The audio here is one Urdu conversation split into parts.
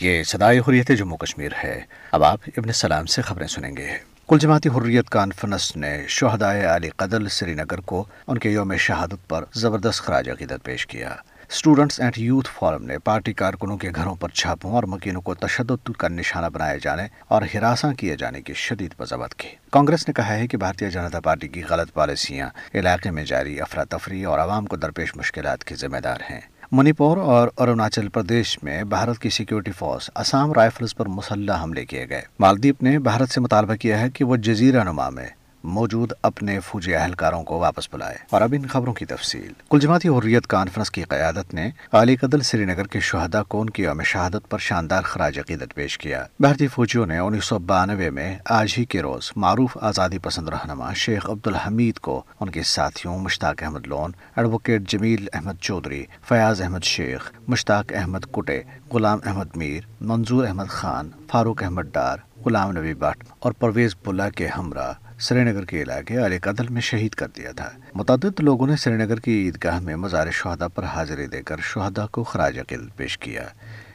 یہ صدائے حریت جموں کشمیر ہے۔ اب آپ ابن السلام سے خبریں سنیں گے۔ کل جماعتی حریت کانفرنس نے شہدائے علی قدل سری نگر کو ان کے یوم شہادت پر زبردست خراج عقیدت پیش کیا۔ اسٹوڈنٹس اینڈ یوتھ فورم نے پارٹی کارکنوں کے گھروں پر چھاپوں اور مکینوں کو تشدد کا نشانہ بنائے جانے اور ہراساں کیے جانے کی شدید مذمت کی۔ کانگریس نے کہا ہے کہ بھارتیہ جنتا پارٹی کی غلط پالیسیاں علاقے میں جاری افراتفری اور عوام کو درپیش مشکلات کی ذمہ دار ہیں۔ منی پور اور اروناچل پردیش میں بھارت کی سیکیورٹی فورس اسام رائفلز پر مسلح حملے کیے گئے۔ مالدیپ نے بھارت سے مطالبہ کیا ہے کہ وہ جزیرہ نما میں موجود اپنے فوجی اہلکاروں کو واپس بلائے۔ اور اب ان خبروں کی تفصیل۔ کل جماعتی حریت کانفرنس کی قیادت نے علی قدل سری نگر کے شہدا کو ان کی یوم شہادت پر شاندار خراج عقیدت پیش کیا۔ بھارتی فوجیوں نے انیس سو بانوے میں آج ہی کے روز معروف آزادی پسند رہنما شیخ عبد الحمید کو ان کے ساتھیوں مشتاق احمد لون، ایڈوکیٹ جمیل احمد چودھری، فیاض احمد شیخ، مشتاق احمد کٹے، غلام احمد میر، منظور احمد خان، فاروق احمد ڈار، غلام نبی بٹ اور پرویز بلا کے ہمراہ سری نگر کے علاقے علی قدل میں شہید کر دیا تھا۔ متعدد لوگوں نے سری نگر کی عیدگاہ میں مزار شہدہ پر حاضری دے کر شہدہ کو خراج عقیدت پیش کیا۔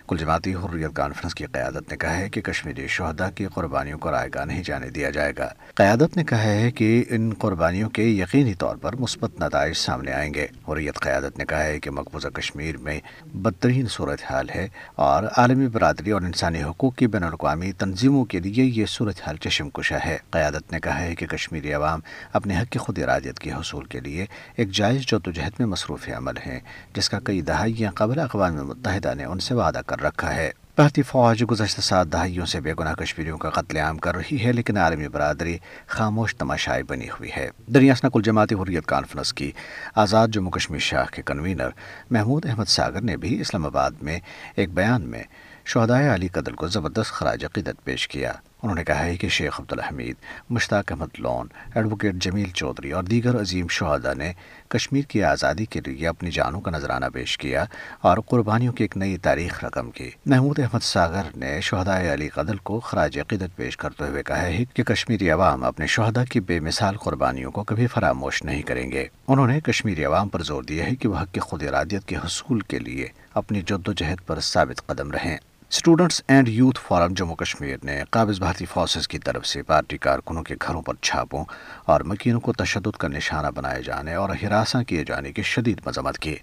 کل جماعتی حریت کانفرنس کی قیادت نے کہا ہے کہ کشمیری شہدا کی قربانیوں کو رائے گاہ نہیں جانے دیا جائے گا۔ قیادت نے کہا ہے کہ ان قربانیوں کے یقینی طور پر مثبت نتائج سامنے آئیں گے۔ حریت قیادت نے کہا ہے کہ مقبوضہ کشمیر میں بدترین صورتحال ہے اور عالمی برادری اور انسانی حقوق کی بین الاقوامی تنظیموں کے لیے یہ صورتحال چشم کشا ہے۔ قیادت نے کہا ہے کہ کشمیری عوام اپنے حق کی خود ارادیت کے حصول کے لیے ایک جائز جدوجہد میں مصروف عمل ہیں، جس کا کئی دہائیاں قبل اقوام متحدہ نے ان سے وعدہ کر رکھا ہے۔ بھارتی فوج گزشتہ سات دہائیوں سے بے گناہ کشمیریوں کا قتل عام کر رہی ہے، لیکن عالمی برادری خاموش تماشائی بنی ہوئی ہے۔ دریاسنا کل جماعت حریت کانفرنس کی آزاد جموں کشمیر شاہ کے کنوینر محمود احمد ساگر نے بھی اسلام آباد میں ایک بیان میں شہدائے علی قدل کو زبردست خراج عقیدت پیش کیا۔ انہوں نے کہا ہے کہ شیخ عبدالحمید، مشتاق احمد لون، ایڈوکیٹ جمیل چودھری اور دیگر عظیم شہدا نے کشمیر کی آزادی کے لیے اپنی جانوں کا نذرانہ پیش کیا اور قربانیوں کی ایک نئی تاریخ رقم کی۔ محمود احمد ساگر نے شہدائے علی قدل کو خراج عقیدت پیش کرتے ہوئے کہا ہے کہ کشمیری عوام اپنے شہدا کی بے مثال قربانیوں کو کبھی فراموش نہیں کریں گے۔ انہوں نے کشمیری عوام پر زور دیا ہے کہ وہ حق کی خود ارادیت کے حصول کے لیے اپنی جد و جہد پر ثابت قدم رہیں۔ Students and youth forum Jammu Kashmir نے قابض بھارتی فورسز کی طرف سے پارٹی کارکنوں کے گھروں پر چھاپوں اور مکینوں کو تشدد کا نشانہ بنائے جانے اور ہراساں کیے جانے کی شدید مذمت کی۔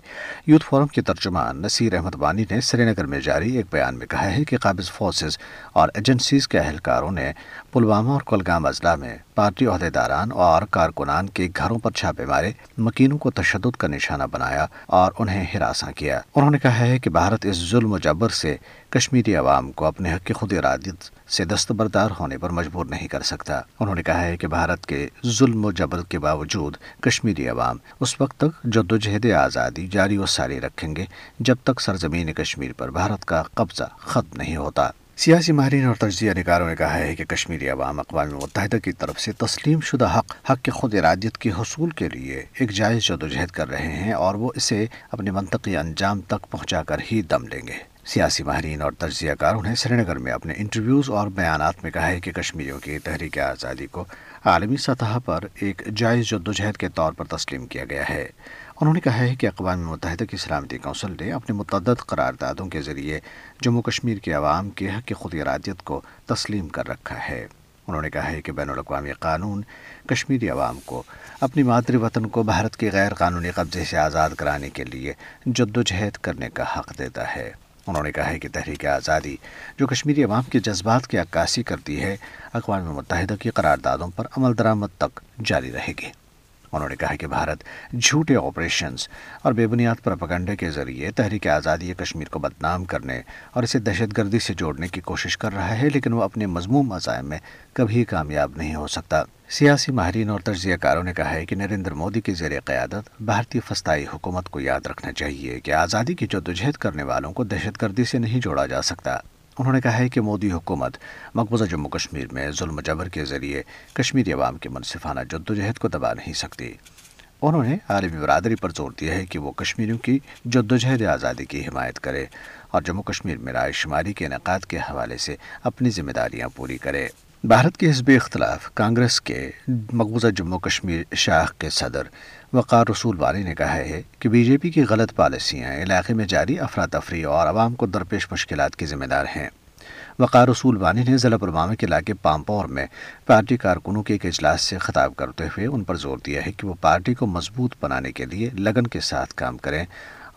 یوتھ فورم کے ترجمان نصیر احمد بانی نے سری نگر میں جاری ایک بیان میں کہا ہے کہ قابض فورسز اور ایجنسیز کے اہلکاروں نے پلوامہ اور کلگام اضلاع میں پارٹی عہدیداران اور کارکنان کے گھروں پر چھاپے مارے، مکینوں کو تشدد کا نشانہ بنایا اور انہیں ہراساں کیا۔ انہوں نے کہا ہے کہ بھارت اس ظلم و جبر سے کشمیری عوام کو اپنے حق کی خود ارادت سے دستبردار ہونے پر مجبور نہیں کر سکتا۔ انہوں نے کہا ہے کہ بھارت کے ظلم و جبر کے باوجود کشمیری عوام اس وقت تک جد و جہد آزادی جاری و ساری رکھیں گے جب تک سرزمین کشمیر پر بھارت کا قبضہ ختم نہیں ہوتا۔ سیاسی ماہرین اور تجزیہ نگاروں نے کہا ہے کہ کشمیری عوام اقوام متحدہ کی طرف سے تسلیم شدہ حق حق کے خود ارادیت کے حصول کے لیے ایک جائز جدوجہد کر رہے ہیں اور وہ اسے اپنے منطقی انجام تک پہنچا کر ہی دم لیں گے۔ سیاسی ماہرین اور تجزیہ کاروں نے سری نگر میں اپنے انٹرویوز اور بیانات میں کہا ہے کہ کشمیریوں کی تحریک آزادی کو عالمی سطح پر ایک جائز جدوجہد کے طور پر تسلیم کیا گیا ہے۔ انہوں نے کہا ہے کہ اقوام متحدہ کی سلامتی کونسل نے اپنے متعدد قراردادوں کے ذریعے جموں کشمیر کے عوام کے حق کی خود ارادیت کو تسلیم کر رکھا ہے۔ انہوں نے کہا ہے کہ بین الاقوامی قانون کشمیری عوام کو اپنی مادری وطن کو بھارت کے غیر قانونی قبضے سے آزاد کرانے کے لیے جد و جہد کرنے کا حق دیتا ہے۔ انہوں نے کہا ہے کہ تحریک آزادی جو کشمیری عوام کے جذبات کی عکاسی کرتی ہے، اقوام متحدہ کی قراردادوں پر عمل درآمد تک جاری رہے گی۔ انہوں نے کہا کہ بھارت جھوٹے آپریشنز اور بے بنیاد پروپگنڈے کے ذریعے تحریک آزادی کشمیر کو بدنام کرنے اور اسے دہشت گردی سے جوڑنے کی کوشش کر رہا ہے، لیکن وہ اپنے مضموم عزائم میں کبھی کامیاب نہیں ہو سکتا۔ سیاسی ماہرین اور تجزیہ کاروں نے کہا ہے کہ نریندر مودی کی زیر قیادت بھارتی فسطائی حکومت کو یاد رکھنا چاہیے کہ آزادی کی جدوجہد کرنے والوں کو دہشت گردی سے نہیں جوڑا جا سکتا۔ انہوں نے کہا ہے کہ مودی حکومت مقبوضہ جموں کشمیر میں ظلم جبر کے ذریعے کشمیری عوام کے منصفانہ جد و جہد کو دبا نہیں سکتی۔ انہوں نے عالمی برادری پر زور دیا ہے کہ وہ کشمیریوں کی جد و جہد آزادی کی حمایت کرے اور جموں کشمیر میں رائے شماری کے انعقاد کے حوالے سے اپنی ذمہ داریاں پوری کرے۔ بھارت کے حزب اختلاف کانگریس کے مقبوضہ جموں کشمیر شاخ کے صدر وقار رسول وانی نے کہا ہے کہ بی جے پی کی غلط پالیسیاں علاقے میں جاری افراتفری اور عوام کو درپیش مشکلات کی ذمہ دار ہیں۔ وقار رسول وانی نے ضلع پرماما کے علاقے پامپور میں پارٹی کارکنوں کے ایک اجلاس سے خطاب کرتے ہوئے ان پر زور دیا ہے کہ وہ پارٹی کو مضبوط بنانے کے لیے لگن کے ساتھ کام کریں۔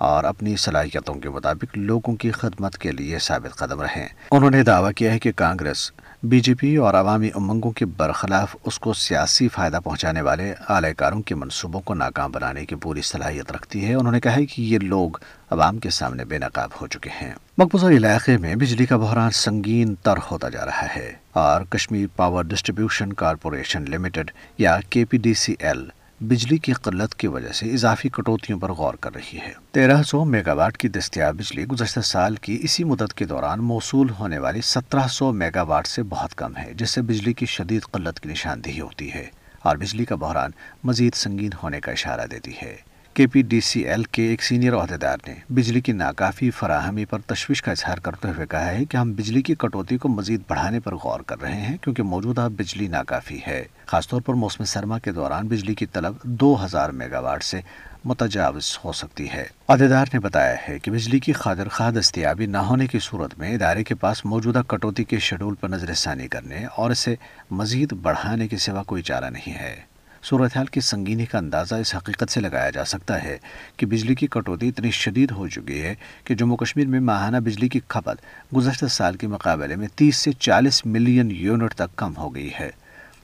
اور اپنی صلاحیتوں کے مطابق لوگوں کی خدمت کے لیے ثابت قدم رہیں۔ انہوں نے دعویٰ کیا ہے کہ کانگریس، بی جے پی اور عوامی امنگوں کے برخلاف اس کو سیاسی فائدہ پہنچانے والے اعلی کاروں کے منصوبوں کو ناکام بنانے کی پوری صلاحیت رکھتی ہے۔ انہوں نے کہا کہ یہ لوگ عوام کے سامنے بے نقاب ہو چکے ہیں۔ مقبوضہ علاقے میں بجلی کا بحران سنگین تر ہوتا جا رہا ہے اور Kashmir power distribution corporation limited یا K P D C L بجلی کی قلت کی وجہ سے اضافی کٹوتیوں پر غور کر رہی ہے۔ تیرہ سو میگا واٹ کی دستیاب بجلی گزشتہ سال کی اسی مدت کے دوران موصول ہونے والی سترہ سو میگا واٹ سے بہت کم ہے، جس سے بجلی کی شدید قلت کی نشاندہی ہوتی ہے اور بجلی کا بحران مزید سنگین ہونے کا اشارہ دیتی ہے۔ کے پی ڈی سی ایل کے ایک سینئر عہدیدار نے بجلی کی ناکافی فراہمی پر تشویش کا اظہار کرتے ہوئے کہا ہے کہ ہم بجلی کی کٹوتی کو مزید بڑھانے پر غور کر رہے ہیں کیونکہ موجودہ بجلی ناکافی ہے۔ خاص طور پر موسم سرما کے دوران بجلی کی طلب دو ہزار میگا واٹ سے متجاوز ہو سکتی ہے۔ عہدیدار نے بتایا ہے کہ بجلی کی خادر خواہ دستیابی نہ ہونے کی صورت میں ادارے کے پاس موجودہ کٹوتی کے شیڈول پر نظر ثانی کرنے اور اسے مزید بڑھانے کے سوا کوئی چارہ نہیں ہے۔ صورتحال کی سنگینی کا اندازہ اس حقیقت سے لگایا جا سکتا ہے کہ بجلی کی کٹوتی اتنی شدید ہو چکی ہے کہ جموں کشمیر میں ماہانہ بجلی کی کھپت گزشتہ سال کے مقابلے میں تیس سے چالیس ملین یونٹ تک کم ہو گئی ہے۔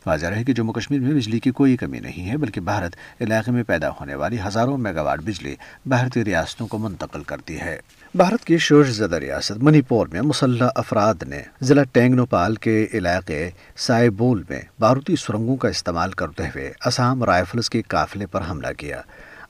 واضح ہے کہ جموں کشمیر میں بجلی کی کوئی کمی نہیں ہے، بلکہ بھارت علاقے میں پیدا ہونے والی ہزاروں میگا واٹ بجلی بھارتی ریاستوں کو منتقل کرتی ہے۔ بھارت کی شور زدہ ریاست منی پور میں مسلح افراد نے ضلع ٹینگنوپال کے علاقے سائے بول میں بارودی سرنگوں کا استعمال کرتے ہوئے اسام رائفلز کے قافلے پر حملہ کیا۔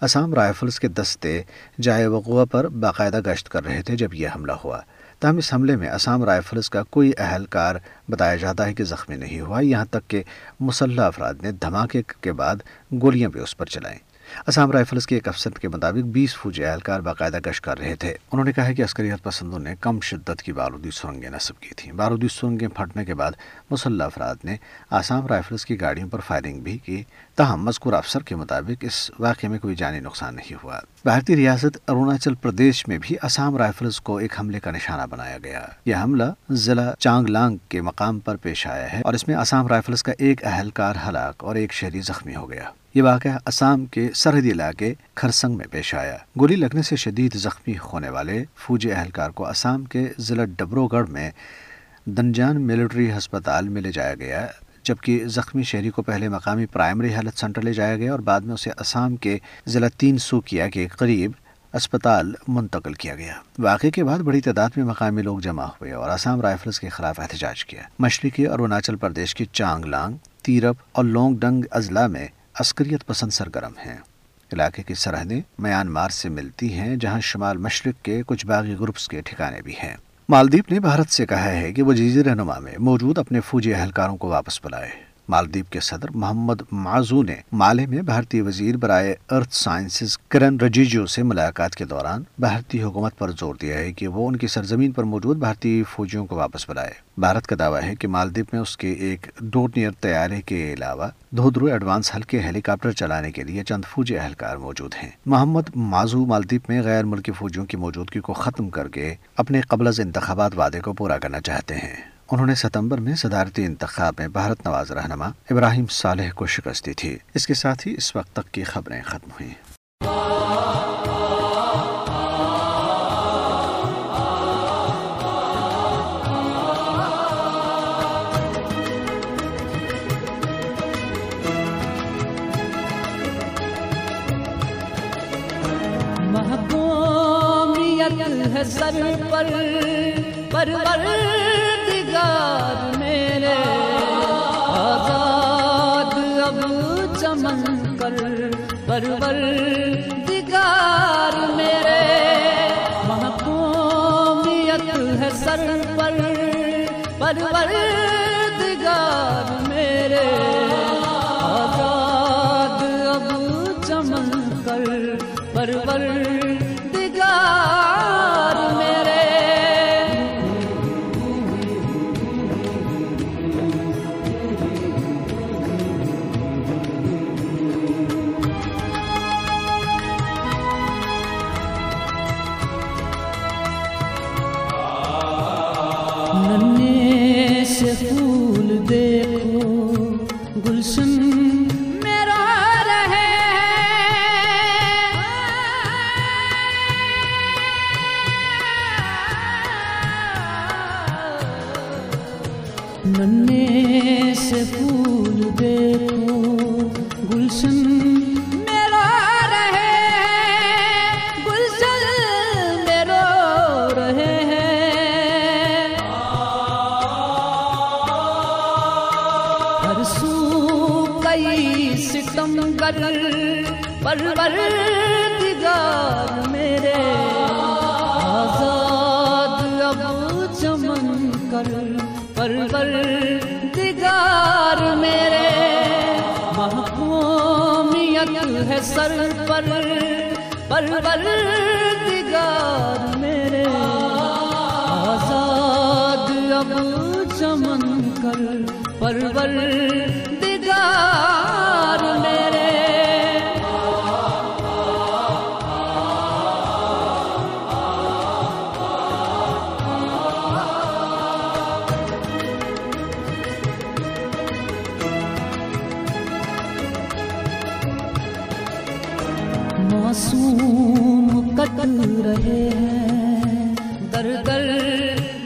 اسام رائفلز کے دستے جائے وقوع پر باقاعدہ گشت کر رہے تھے جب یہ حملہ ہوا۔ تاہم، اس حملے میں اسام رائفلز کا کوئی اہلکار بتایا جاتا ہے کہ زخمی نہیں ہوا۔ یہاں تک کہ مسلح افراد نے دھماکے کے بعد گولیاں بھی اس پر چلائیں۔ اسام رائفلز کے ایک افسر کے مطابق بیس فوجی اہلکار باقاعدہ گشت کر رہے تھے۔ انہوں نے کہا ہے کہ عسکریت پسندوں نے کم شدت کی بارودی سرنگیں نصب کی تھیں۔ بارودی سرنگیں پھٹنے کے بعد مسلح افراد نے آسام رائفلز کی گاڑیوں پر فائرنگ بھی کی۔ تاہم، مذکور افسر کے مطابق اس واقعے میں کوئی جانی نقصان نہیں ہوا۔ بھارتی ریاست اروناچل پردیش میں بھی آسام رائفلز کو ایک حملے کا نشانہ بنایا گیا۔ یہ حملہ ضلع چانگ لانگ کے مقام پر پیش آیا ہے اور اس میں آسام رائفلز کا ایک اہلکار ہلاک اور ایک شہری زخمی ہو گیا۔ یہ واقعہ اسام کے سرحدی علاقے کھرسنگ میں پیش آیا۔ گولی لگنے سے شدید زخمی ہونے والے فوجی اہلکار کو اسام کے ضلع ڈبرو گڑھ میں دنجان ملٹری ہسپتال میں لے جایا گیا۔ جبکہ زخمی شہری کو پہلے مقامی پرائمری ہیلتھ سینٹر لے جایا گیا اور بعد میں اسے اسام کے ضلع تین سوکیا کے قریب اسپتال منتقل کیا گیا۔ واقعے کے بعد بڑی تعداد میں مقامی لوگ جمع ہوئے اور آسام رائفلز کے خلاف احتجاج کیا۔ مشرقی اروناچل پردیش کی چانگ لانگ تیرپ اور لونگ ڈنگ اضلاع میں عسکریت پسند سرگرم ہیں۔ علاقے کی سرحدیں میانمار سے ملتی ہیں، جہاں شمال مشرق کے کچھ باغی گروپس کے ٹھکانے بھی ہیں۔ مالدیپ نے بھارت سے کہا ہے کہ وہ جزیر نما میں موجود اپنے فوجی اہلکاروں کو واپس بلائے۔ مالدیپ کے صدر محمد معزو نے مالے میں بھارتی وزیر برائے ارتھ سائنسز کرن رجیجو سے ملاقات کے دوران بھارتی حکومت پر زور دیا ہے کہ وہ ان کی سرزمین پر موجود بھارتی فوجیوں کو واپس بلائے۔ بھارت کا دعویٰ ہے کہ مالدیپ میں اس کے ایک ڈوٹنیئر طیارے کے علاوہ دھودرو ایڈوانس ہلکے ہیلی کاپٹر چلانے کے لیے چند فوجی اہلکار موجود ہیں۔ محمد معزو مالدیپ میں غیر ملکی فوجیوں کی موجودگی کو ختم کر کے اپنے قبل از انتخابات وعدے کو پورا کرنا چاہتے ہیں۔ انہوں نے ستمبر میں صدارتی انتخاب میں بھارت نواز رہنما ابراہیم صالح کو شکست دی تھی۔ اس کے ساتھ ہی اس وقت تک کی خبریں ختم ہوئیں۔ سر پر، پرور پرور دگار میرے محکومیت ہے سر پر پروردگار میرے۔ آزاد اب چمن کر پروردگار سے پھول سر پر پرور دیگار میرے آزاد اب چمن کر پرور معصوم رہے ہیں۔ در در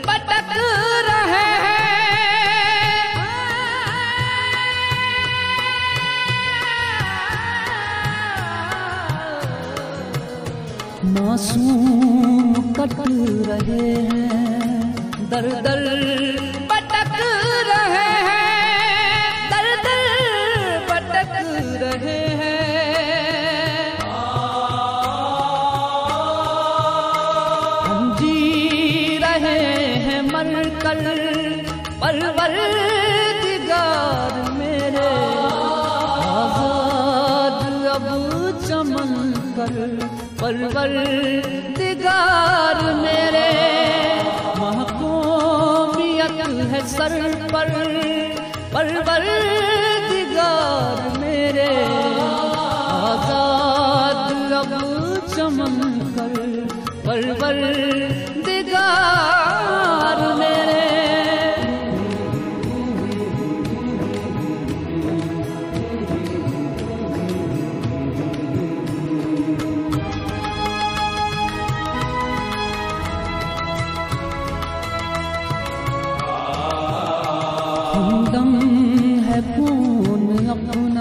پٹک رہے ہیں۔ معصوم کٹ رہے ہیں۔ در در کر پرور دگار میرے، محکومیت ہے سر پر۔ پرور دگار میرے، آزاد اب چمن کر۔ پرور ہمدم ہے کون اپنا۔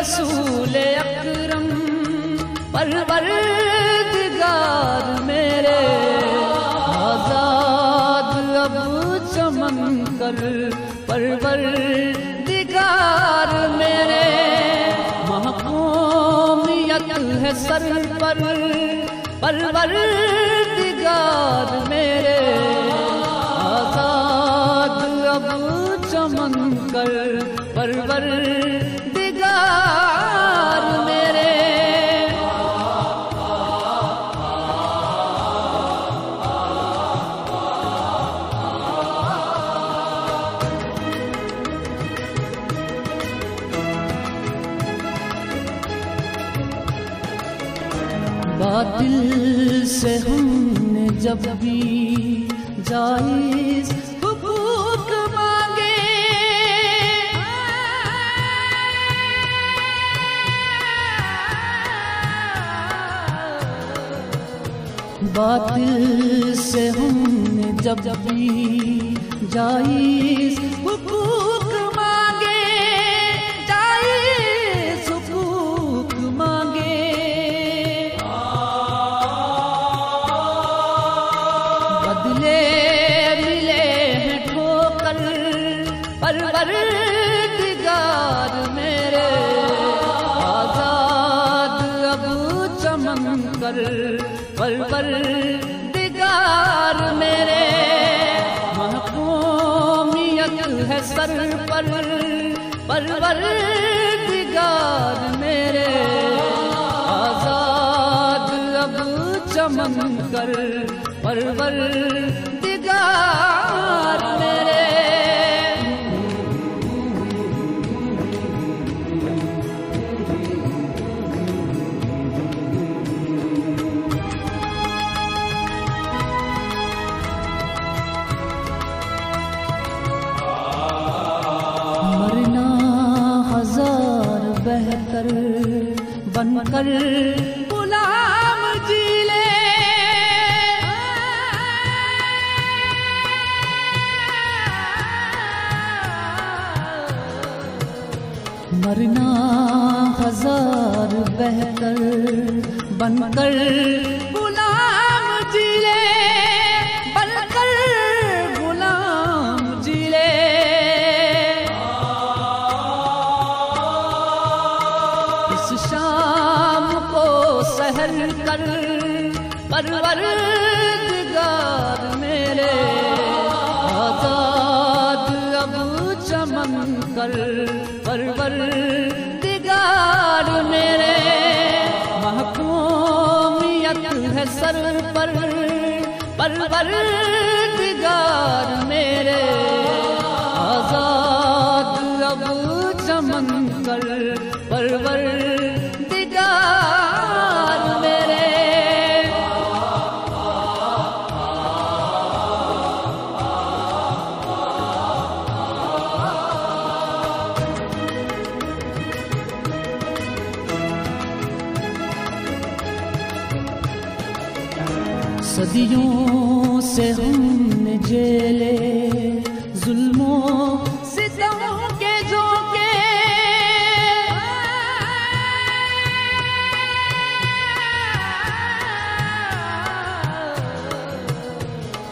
رسول اکرم پرور دیگار میرے۔ آزاد اب چمن کر پرور دیگار میرے۔ محکومیت ہے سر پر پرور دیگار میرے۔ آزاد اب چمن کر پرور جب بھی جائز حقوق مانگے۔ باطل سے ہم نے جب بھی جائز پروردگار میرے آزاد اب چمن کر پرور دگار میرے کر غلام جی لے۔ مرنا ہزار بہتر بن کر پروردگار میرے آزاد اب چمن کر پروردگار میرے محکومیت ہے سر پر پروردگار میرے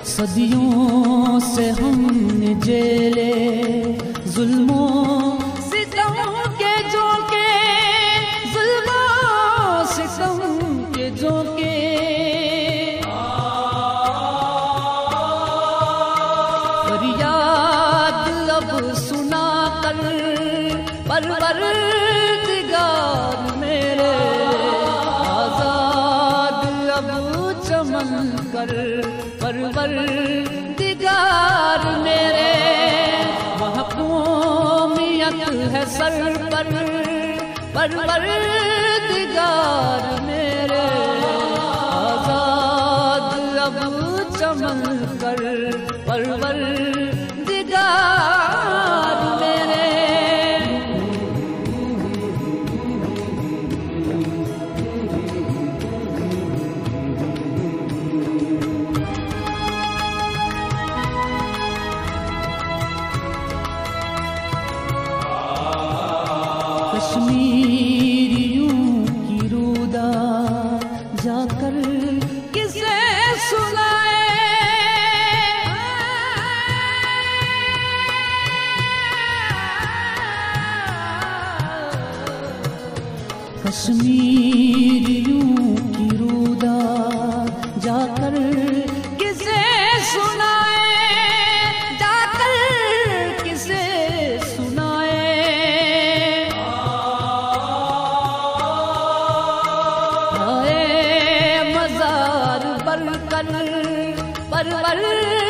صدیوں سے ہم نے جیلے ظلموں چمن کر پروردگار میرے محکومیت ہے سر پر پروردگار میرے آزاد اب چمن کر پروردگار میرے کشمیر پر پر